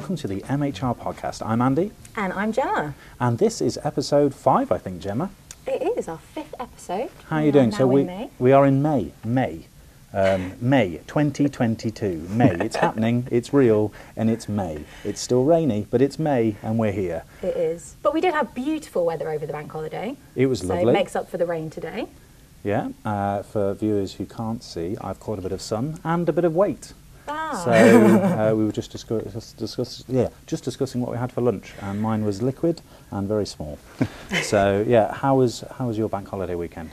welcome to the MHR podcast. I'm Andy, And I'm Gemma. and this is episode five, I think, Gemma. It is our fifth episode. How are you doing? so we we are in May, May, um, May 2022. May. It's happening. It's real, and it's May. It's still rainy, but it's May, and we're here. It is. But we did have beautiful weather over the bank holiday. It was so lovely. it makes up for the rain today. Yeah. Uh, for viewers who can't see, I've caught a bit of sun and a bit of weight. Ah. So uh, we were just discuss, discuss, yeah, just discussing what we had for lunch, and mine was liquid and very small. so yeah, how was how was your bank holiday weekend?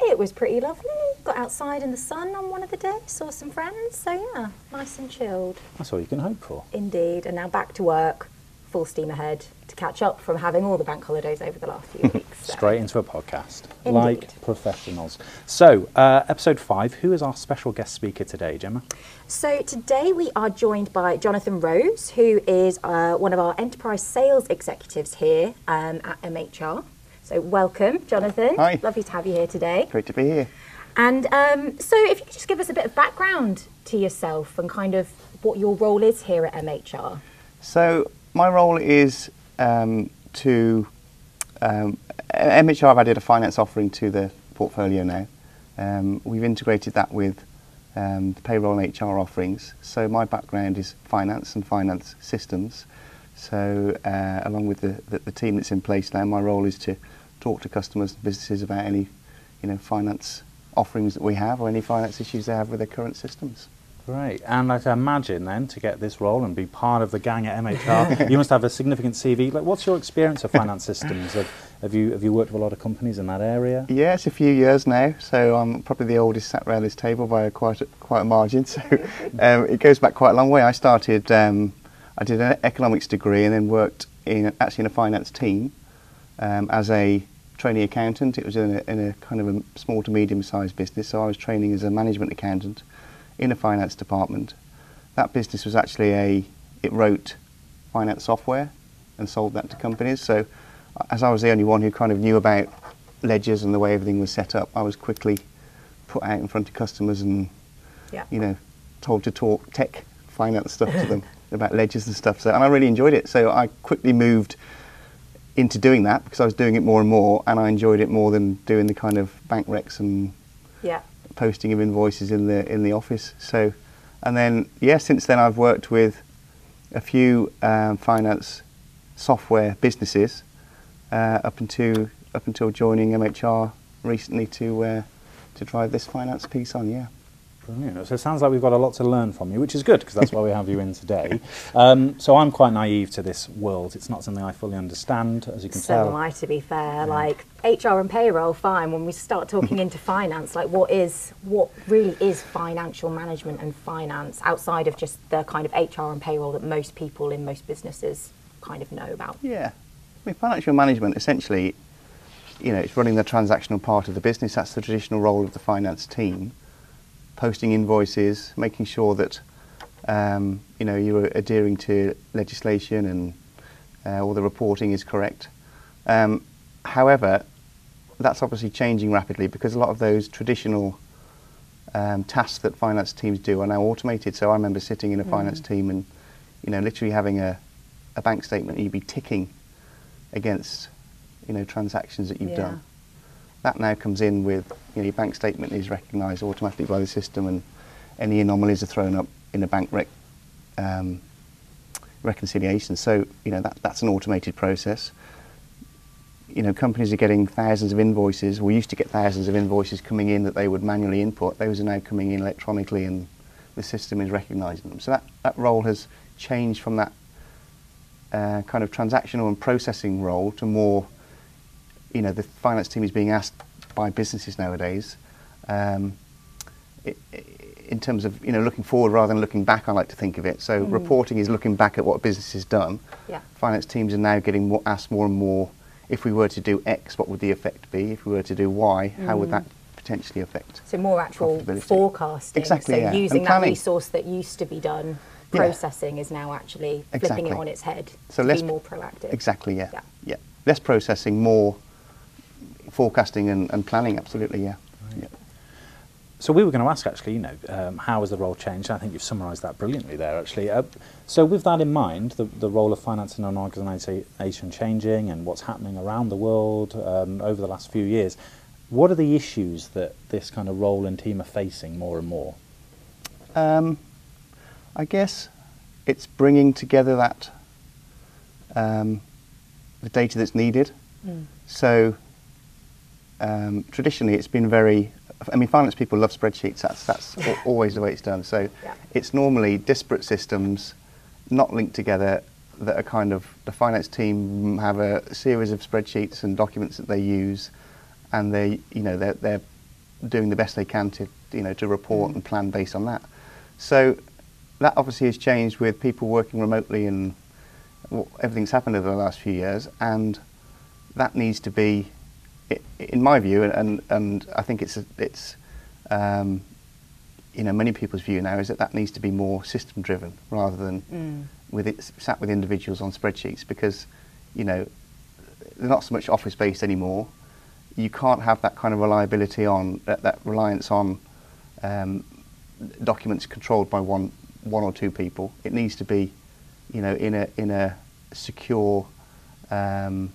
It was pretty lovely. Got outside in the sun on one of the days, saw some friends. So yeah, nice and chilled. That's all you can hope for. Indeed. And now back to work, full steam ahead to catch up from having all the bank holidays over the last few weeks. so. Straight into a podcast, Indeed. like professionals. So, uh, episode five. Who is our special guest speaker today, Gemma? So today we are joined by Jonathan Rose, who is uh, one of our enterprise sales executives here um, at MHR. So welcome, Jonathan. Hi. Lovely to have you here today. Great to be here. And um, so if you could just give us a bit of background to yourself and kind of what your role is here at MHR. So my role is um, to um, MHR. I've added a finance offering to the portfolio now. Um, we've integrated that with um, the payroll and HR offerings. So my background is finance and finance systems. So uh, along with the, the, the team that's in place now, my role is to talk to customers and businesses about any you know finance offerings that we have or any finance issues they have with their current systems. Great. And I can imagine then to get this role and be part of the gang at MHR, you must have a significant CV. Like, what's your experience of finance systems? Have, have you have you worked with a lot of companies in that area? Yeah, it's a few years now, so I'm probably the oldest sat around this table by a quite a, quite a margin. So um, it goes back quite a long way. I started, um, I did an economics degree and then worked in actually in a finance team um, as a trainee accountant. It was in a, in a kind of a small to medium sized business, so I was training as a management accountant in a finance department. That business was actually a it wrote finance software and sold that to companies. So as I was the only one who kind of knew about ledgers and the way everything was set up, I was quickly put out in front of customers and Yeah. you know told to talk tech finance stuff to them about ledgers and stuff. So and I really enjoyed it. So I quickly moved into doing that because I was doing it more and more, and I enjoyed it more than doing the kind of bank recs and Yeah. Posting of invoices in the in the office. So, and then yeah, since then I've worked with a few um, finance software businesses uh, up until up until joining MHR recently to uh, to drive this finance piece on. Yeah. Brilliant. So it sounds like we've got a lot to learn from you, which is good because that's why we have you in today. Um, so I'm quite naive to this world. It's not something I fully understand, as you can So tell. am I, to be fair. Like HR and payroll, fine. When we start talking into finance, like what is what really is financial management and finance outside of just the kind of HR and payroll that most people in most businesses kind of know about. Yeah. I mean, financial management essentially, you know, it's running the transactional part of the business. That's the traditional role of the finance team. Posting invoices, making sure that, um, you know, you're adhering to legislation and uh, all the reporting is correct. Um, however, that's obviously changing rapidly because a lot of those traditional um, tasks that finance teams do are now automated. So I remember sitting in a finance team and, you know, literally having a, a bank statement you'd be ticking against, you know, transactions that you've Yeah. done. That now comes in with, you know, your bank statement is recognised automatically by the system and any anomalies are thrown up in a bank rec um, reconciliation. So, you know, that, that's an automated process. You know, companies are getting thousands of invoices. We used to get thousands of invoices coming in that they would manually input. Those are now coming in electronically and the system is recognising them. So that, that role has changed from that uh, kind of transactional and processing role to more, you know, the finance team is being asked by businesses nowadays, um, i i in terms of, you know, looking forward rather than looking back, I like to think of it. So reporting is looking back at what business has done. Yeah. Finance teams are now getting more, asked more and more, if we were to do X, what would the effect be? If we were to do Y, how would that potentially affect? So more actual forecasting. Exactly, So yeah. Using that resource that used to be done Yeah. processing is now actually flipping Exactly. it on its head So to less- be more proactive. Exactly, yeah. Yeah. yeah. Less processing, more forecasting and, and planning, absolutely, yeah. yeah. so we were going to ask actually, you know, um, how has the role changed? I think you've summarised that brilliantly there actually. Uh, so with that in mind, the, the role of finance in an organisation changing and what's happening around the world um, over the last few years, what are the issues that this kind of role and team are facing more and more? Um, I guess it's bringing together that um, the data that's needed. Mm. So um, traditionally, it's been very. I mean, finance people love spreadsheets. That's that's always the way it's done. So Yeah. it's normally disparate systems, not linked together. That are kind of the finance team have a series of spreadsheets and documents that they use, and they you know they're they're doing the best they can to you know to report and plan based on that. So that obviously has changed with people working remotely and well, everything's happened over the last few years, and that needs to be, in my view, and and I think it's a, it's, um, you know, many people's view now is that that needs to be more system driven rather than Mm. with it sat with individuals on spreadsheets because, you know, they're not so much office based anymore. You can't have that kind of reliability on that, that reliance on um, documents controlled by one one or two people. It needs to be, you know, in a in a secure um,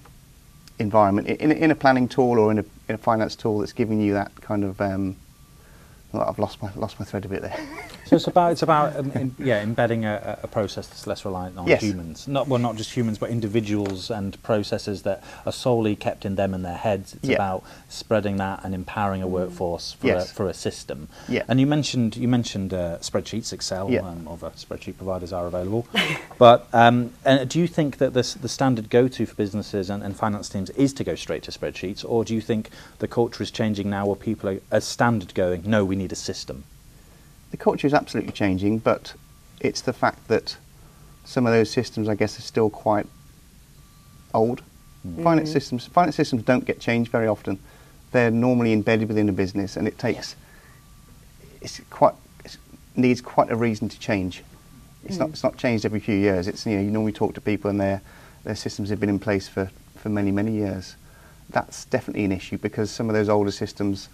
environment, in a, in a planning tool or in a in a finance tool that's giving you that kind of. Um, well, I've lost my lost my thread a bit there. So it's about it's about um, em- yeah embedding a, a process that's less reliant on Yes. humans. Not well, not just humans, but individuals and processes that are solely kept in them and their heads. It's Yeah. about spreading that and empowering a workforce for, Yes. a, for a system. Yeah. And you mentioned you mentioned uh, spreadsheets, Excel, Yeah. um, other spreadsheet providers are available. but um, uh, do you think that this, the standard go-to for businesses and, and finance teams is to go straight to spreadsheets, or do you think the culture is changing now, where people are as standard going? No, we need a system. the culture is absolutely changing, but it's the fact that some of those systems, I guess, are still quite old. Mm-hmm. Finance systems, finance systems don't get changed very often. They're normally embedded within a business, and it takes it's quite it needs quite a reason to change. It's not mm. it's not changed every few years. It's you know you normally talk to people and their their systems have been in place for, for many many years. That's definitely an issue because some of those older systems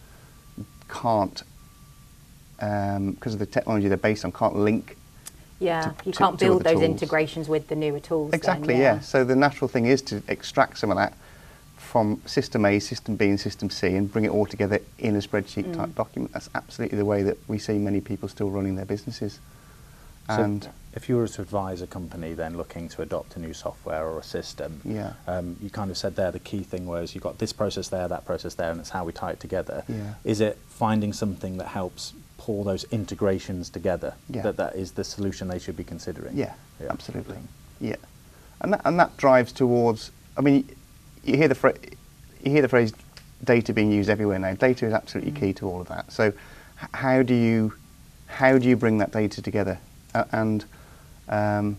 can't um, because of the technology they're based on, can't link. Yeah, to, you to, can't build those tools. integrations with the newer tools. Exactly, then, yeah. yeah. So the natural thing is to extract some of that from system A, system B and system C and bring it all together in a spreadsheet mm. type document. That's absolutely the way that we see many people still running their businesses. So And if you were to advise a company then looking to adopt a new software or a system, Yeah. um, you kind of said there the key thing was you've got this process there, that process there, and it's how we tie it together. Yeah. Is it finding something that helps pull those integrations together? Yeah. That that is the solution they should be considering. yeah, absolutely. Yeah. And that, and that drives towards, I mean, you hear the, you hear the phrase data being used everywhere now. Data is absolutely key to all of that. So how do you, how do you bring that data together? Uh, and, um,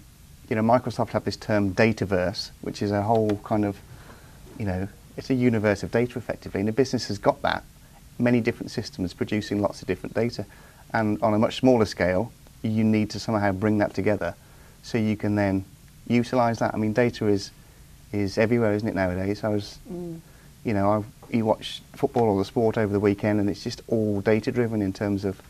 you know, Microsoft have this term dataverse, which is a whole kind of, you know, it's a universe of data effectively. And a business has got that, many different systems producing lots of different data. And on a much smaller scale, you need to somehow bring that together so you can then utilize that. I mean, data is, is everywhere, isn't it, nowadays? I was, you know, I, you watch football or the sport over the weekend and it's just all data driven in terms of,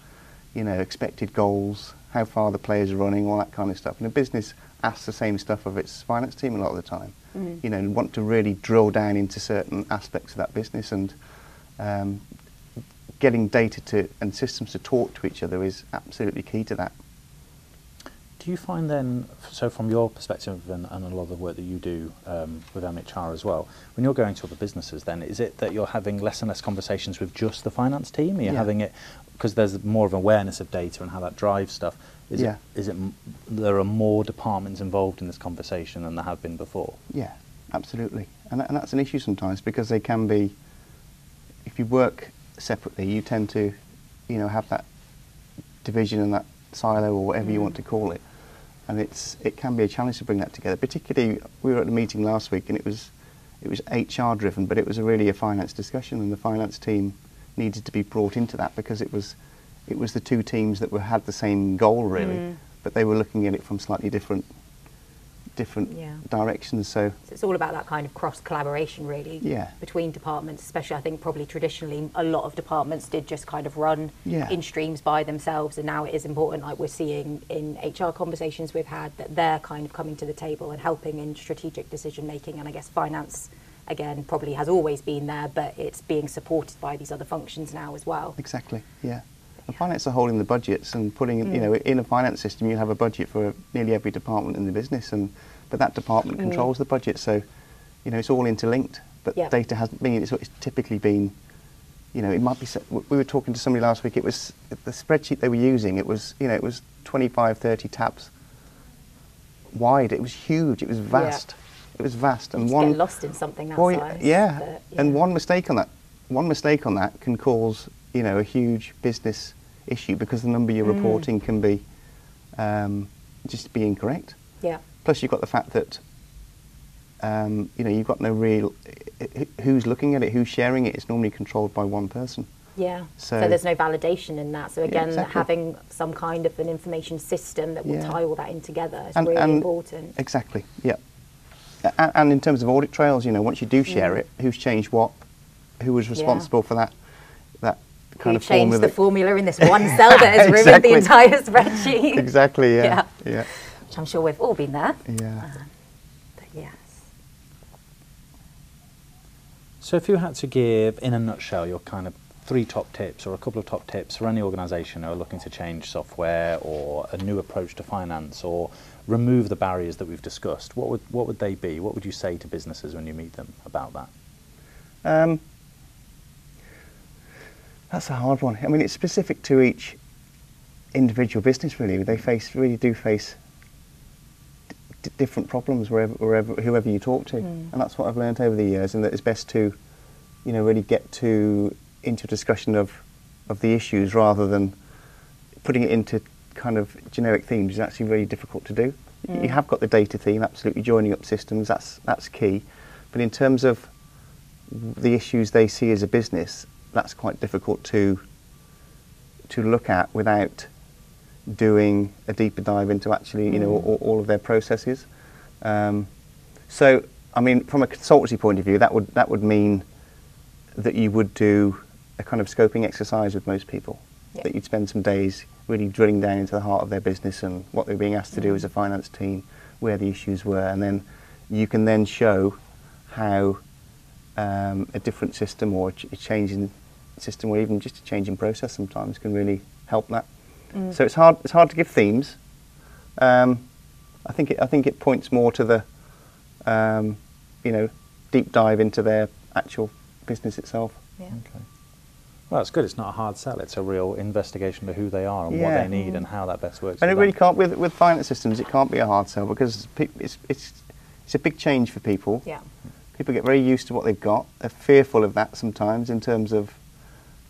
you know, expected goals, how far the players are running, all that kind of stuff. And a business asks the same stuff of its finance team a lot of the time. Mm. You know, and want to really drill down into certain aspects of that business and um, getting data to and systems to talk to each other is absolutely key to that. Do you find then, so from your perspective and, and a lot of the work that you do um, with MHR as well, when you're going to other businesses, then is it that you're having less and less conversations with just the finance team? Are you Yeah. having it because there's more of awareness of data and how that drives stuff? Is Yeah. it is it there are more departments involved in this conversation than there have been before? Yeah, absolutely. And, that, and that's an issue sometimes because they can be, if you work separately, you tend to, you know, have that division and that silo or whatever you want to call it. And it's, it can be a challenge to bring that together. Particularly, we were at a meeting last week and it was, it was HR driven, but it was a really a finance discussion and the finance team needed to be brought into that because it was, it was the two teams that were, had the same goal really, mm. but they were looking at it from slightly different different Yeah. directions. So So it's all about that kind of cross collaboration, really, Yeah. between departments. Especially, I think probably traditionally a lot of departments did just kind of run Yeah. in streams by themselves, and now it is important, like we're seeing in HR conversations we've had, that they're kind of coming to the table and helping in strategic decision making. And I guess finance, again, probably has always been there, but it's being supported by these other functions now as well. Exactly. Yeah. And finance are holding the budgets and putting, you know, in a finance system, you have a budget for nearly every department in the business, and but that department mm. controls the budget, so you know it's all interlinked. But Yeah. data hasn't been. It's, it's typically been, you know, it might be. We were talking to somebody last week. It was the spreadsheet they were using. It was, you know, it was 25, 30 tabs wide. It was huge. It was vast. It was vast, and one get lost in something that well, size. yeah, but, and one mistake on that, one mistake on that can cause you know a huge business issue because the number Mm. you're reporting can be um, just be incorrect. Yeah. Plus, you've got the fact that um, you know you've got no real who's looking at it, who's sharing it. It's normally controlled by one person. Yeah. So, So- there's no validation in that. So again, exactly. having some kind of an information system that will Yeah. tie all that in together is And- really and- important. Exactly. Yeah. And, and in terms of audit trails, you know, once you do share Mm. it, who's changed what, who was responsible for that, that kind Who of changed formula. the formula in this one cell that has ruined the entire spreadsheet? exactly. Yeah. Yeah. Yeah. Which I'm sure we've all been there. Yeah. But yes. So, if you had to give, in a nutshell, your kind of three top tips or a couple of top tips for any organisation who are looking to change software or a new approach to finance or remove the barriers that we've discussed, what would what would they be? What would you say to businesses when you meet them about that? Um, that's a hard one. I mean, it's specific to each individual business. Really, they face really do face different problems wherever, wherever, whoever you talk to, Mm. and that's what I've learned over the years. And that it's best to, you know, really get to into a discussion of of the issues rather than putting it into kind of generic themes is actually really difficult to do. Mm. You have got the data theme, absolutely joining up systems. That's that's key, but in terms of the issues they see as a business, that's quite difficult to to look at without doing a deeper dive into actually you know Mm. all, all of their processes. Um, so, I mean, from a consultancy point of view, that would that would mean that you would do a kind of scoping exercise with most people. Yeah. That you'd spend some days really drilling down into the heart of their business and what they're being asked to do Mm. as a finance team, where the issues were, and then you can then show how um, a different system or a, ch- a change in system or even just a change in process sometimes can really help that. Mm. So it's hard. It's hard to give themes. Um, I think it, I think it points more to the, um, you know, deep dive into their actual business itself. Yeah. Okay. Well, it's good. It's not a hard sell. It's a real investigation to who they are and what they need and how that best works. And it for really them. can't with with finance systems. It can't be a hard sell because it's it's it's a big change for people. Yeah. People get very used to what they've got. They're fearful of that sometimes in terms of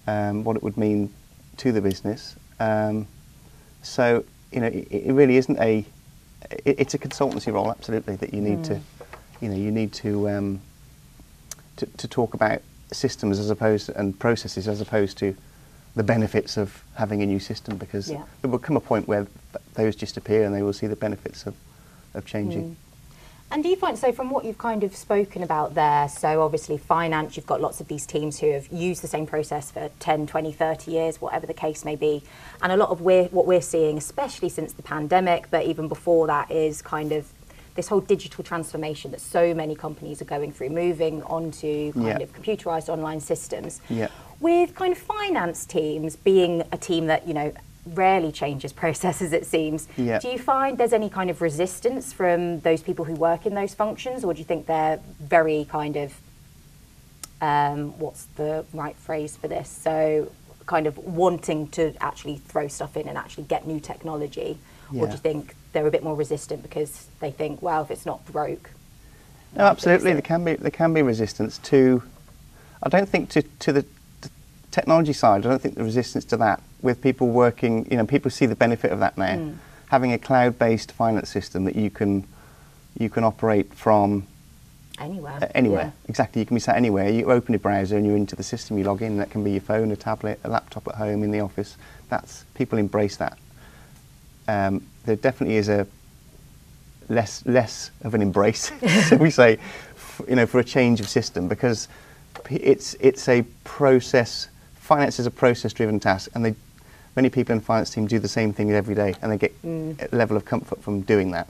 um, what it would mean to the business. Um, so you know, it, it really isn't a. It, it's a consultancy role, absolutely, that you need to, you know, you need to, um, to to talk about systems as opposed to, and processes as opposed to the benefits of having a new system because Yeah. there will come a point where th- those just appear and they will see the benefits of, of changing. And do you find, so from what you've kind of spoken about there, so obviously finance, you've got lots of these teams who have used the same process for 10, 20, 30 years, whatever the case may be. And a lot of we're, what we're seeing, especially since the pandemic, but even before that, is kind of this whole digital transformation that so many companies are going through, moving onto kind Yeah. of computerized online systems. Yeah. With kind of finance teams being a team that, you know, rarely changes processes, it seems. Yeah. Do you find there's any kind of resistance from those people who work in those functions, or do you think they're very kind of, um, what's the right phrase for this? So, kind of wanting to actually throw stuff in and actually get new technology, or do you think they're a bit more resistant because they think, well, if it's not broke, No, absolutely. There can be there can be resistance to. I don't think to to the technology side. I don't think the resistance to that with people working. You know, people see the benefit of that now. Mm. Having a cloud-based finance system that you can you can operate from anywhere. uh, anywhere. Yeah. Exactly. You can be sat anywhere. You open a browser and you're into the system. You log in. That can be your phone, a tablet, a laptop at home, in the office. That's people embrace that. Um, there definitely is a less less of an embrace, so we say, you know, for a change of system because it's it's a process. Finance is a process-driven task, and they, many people in the finance team do the same thing every day, and they get a level of comfort from doing that.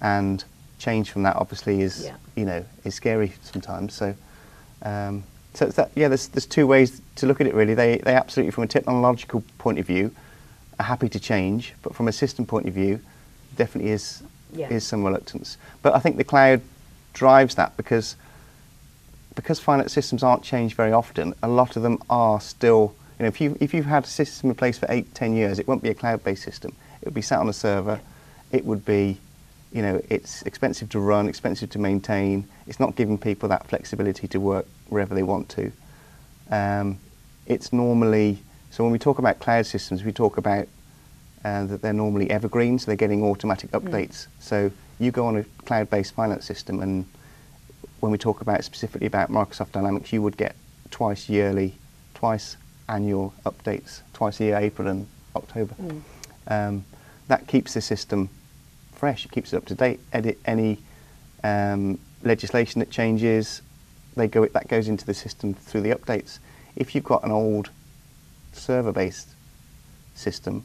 And change from that obviously is Yeah. you know is scary sometimes. So. Um, so it's that, yeah, there's, there's two ways to look at it really. They, they absolutely, from a technological point of view, are happy to change, but from a system point of view, definitely is Yeah. is some reluctance. But I think the cloud drives that because because finance systems aren't changed very often. A lot of them are still. You know, if you if you've had a system in place for eight, ten years, it won't be a cloud-based system. It would be sat on a server. It would be, you know, it's expensive to run, expensive to maintain. It's not giving people that flexibility to work wherever they want to. Um, it's normally so when we talk about cloud systems, we talk about uh, that they're normally evergreen, so they're getting automatic updates. So you go on a cloud-based finance system, and when we talk about specifically about Microsoft Dynamics, you would get twice yearly, twice annual updates, twice a year, April and October. Um, that keeps the system fresh. It keeps it up to date. Edit any um, legislation that changes, they go that goes into the system through the updates. If you've got an old server-based system,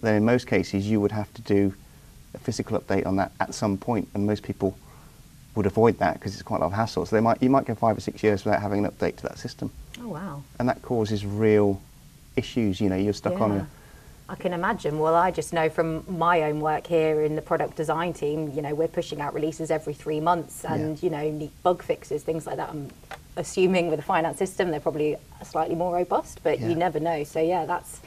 then in most cases you would have to do a physical update on that at some point, and most people would avoid that because it's quite a lot of hassle. So they might you might go five or six years without having an update to that system, Oh wow. and that causes real issues. You know, you're stuck on Yeah. a I can imagine. Well, I just know from my own work here in the product design team, you know, we're pushing out releases every three months and, Yeah. you know, need bug fixes, things like that. I'm assuming with the finance system, they're probably slightly more robust, but Yeah. you never know. So, yeah, that's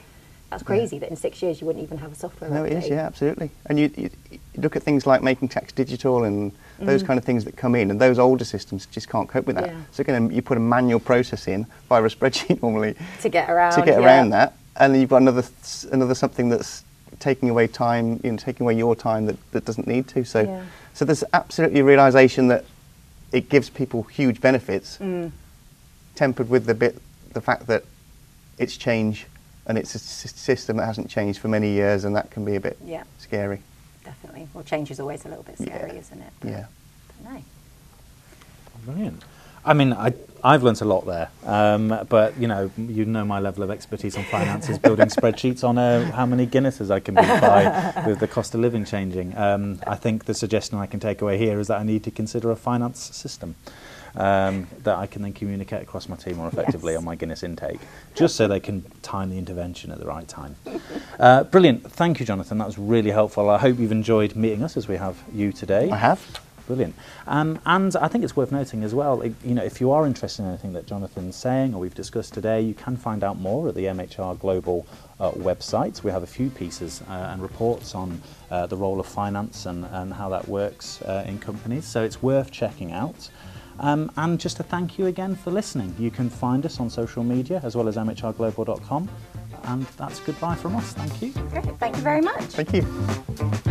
that's crazy that in six years you wouldn't even have a software No, update. it is, yeah, absolutely. And you, you, look at things like making tax digital and those kind of things that come in, and those older systems just can't cope with that. Yeah. So again, you put a manual process in via a spreadsheet normally To get around. to get yeah. around that, and then you've got another another something that's taking away time, you know, taking away your time that, that doesn't need to. So, Yeah. so there's absolutely a realization that it gives people huge benefits, Mm. tempered with the bit the fact that it's change and it's a s- system that hasn't changed for many years, and that can be a bit Yeah. scary. Definitely. Well, change is always a little bit scary, Yeah. isn't it? But- Yeah. but no. Brilliant. I mean, I, I've learnt a lot there, um, but you know, you know my level of expertise on finances, building spreadsheets on uh, how many Guinnesses I can buy with the cost of living changing. Um, I think the suggestion I can take away here is that I need to consider a finance system um, that I can then communicate across my team more effectively Yes. on my Guinness intake, just so they can time the intervention at the right time. Uh, brilliant. Thank you, Jonathan. That was really helpful. I hope you've enjoyed meeting us as we have you today. I have. Brilliant. Um, and I think it's worth noting as well, like, you know, if you are interested in anything that Jonathan's saying or we've discussed today, you can find out more at the MHR Global uh, website. We have a few pieces uh, and reports on uh, the role of finance and, and how that works uh, in companies. So it's worth checking out. Um, and just a thank you again for listening. You can find us on social media as well as mhrglobal.com. And that's goodbye from us. Thank you. Great. Thank you very much. Thank you.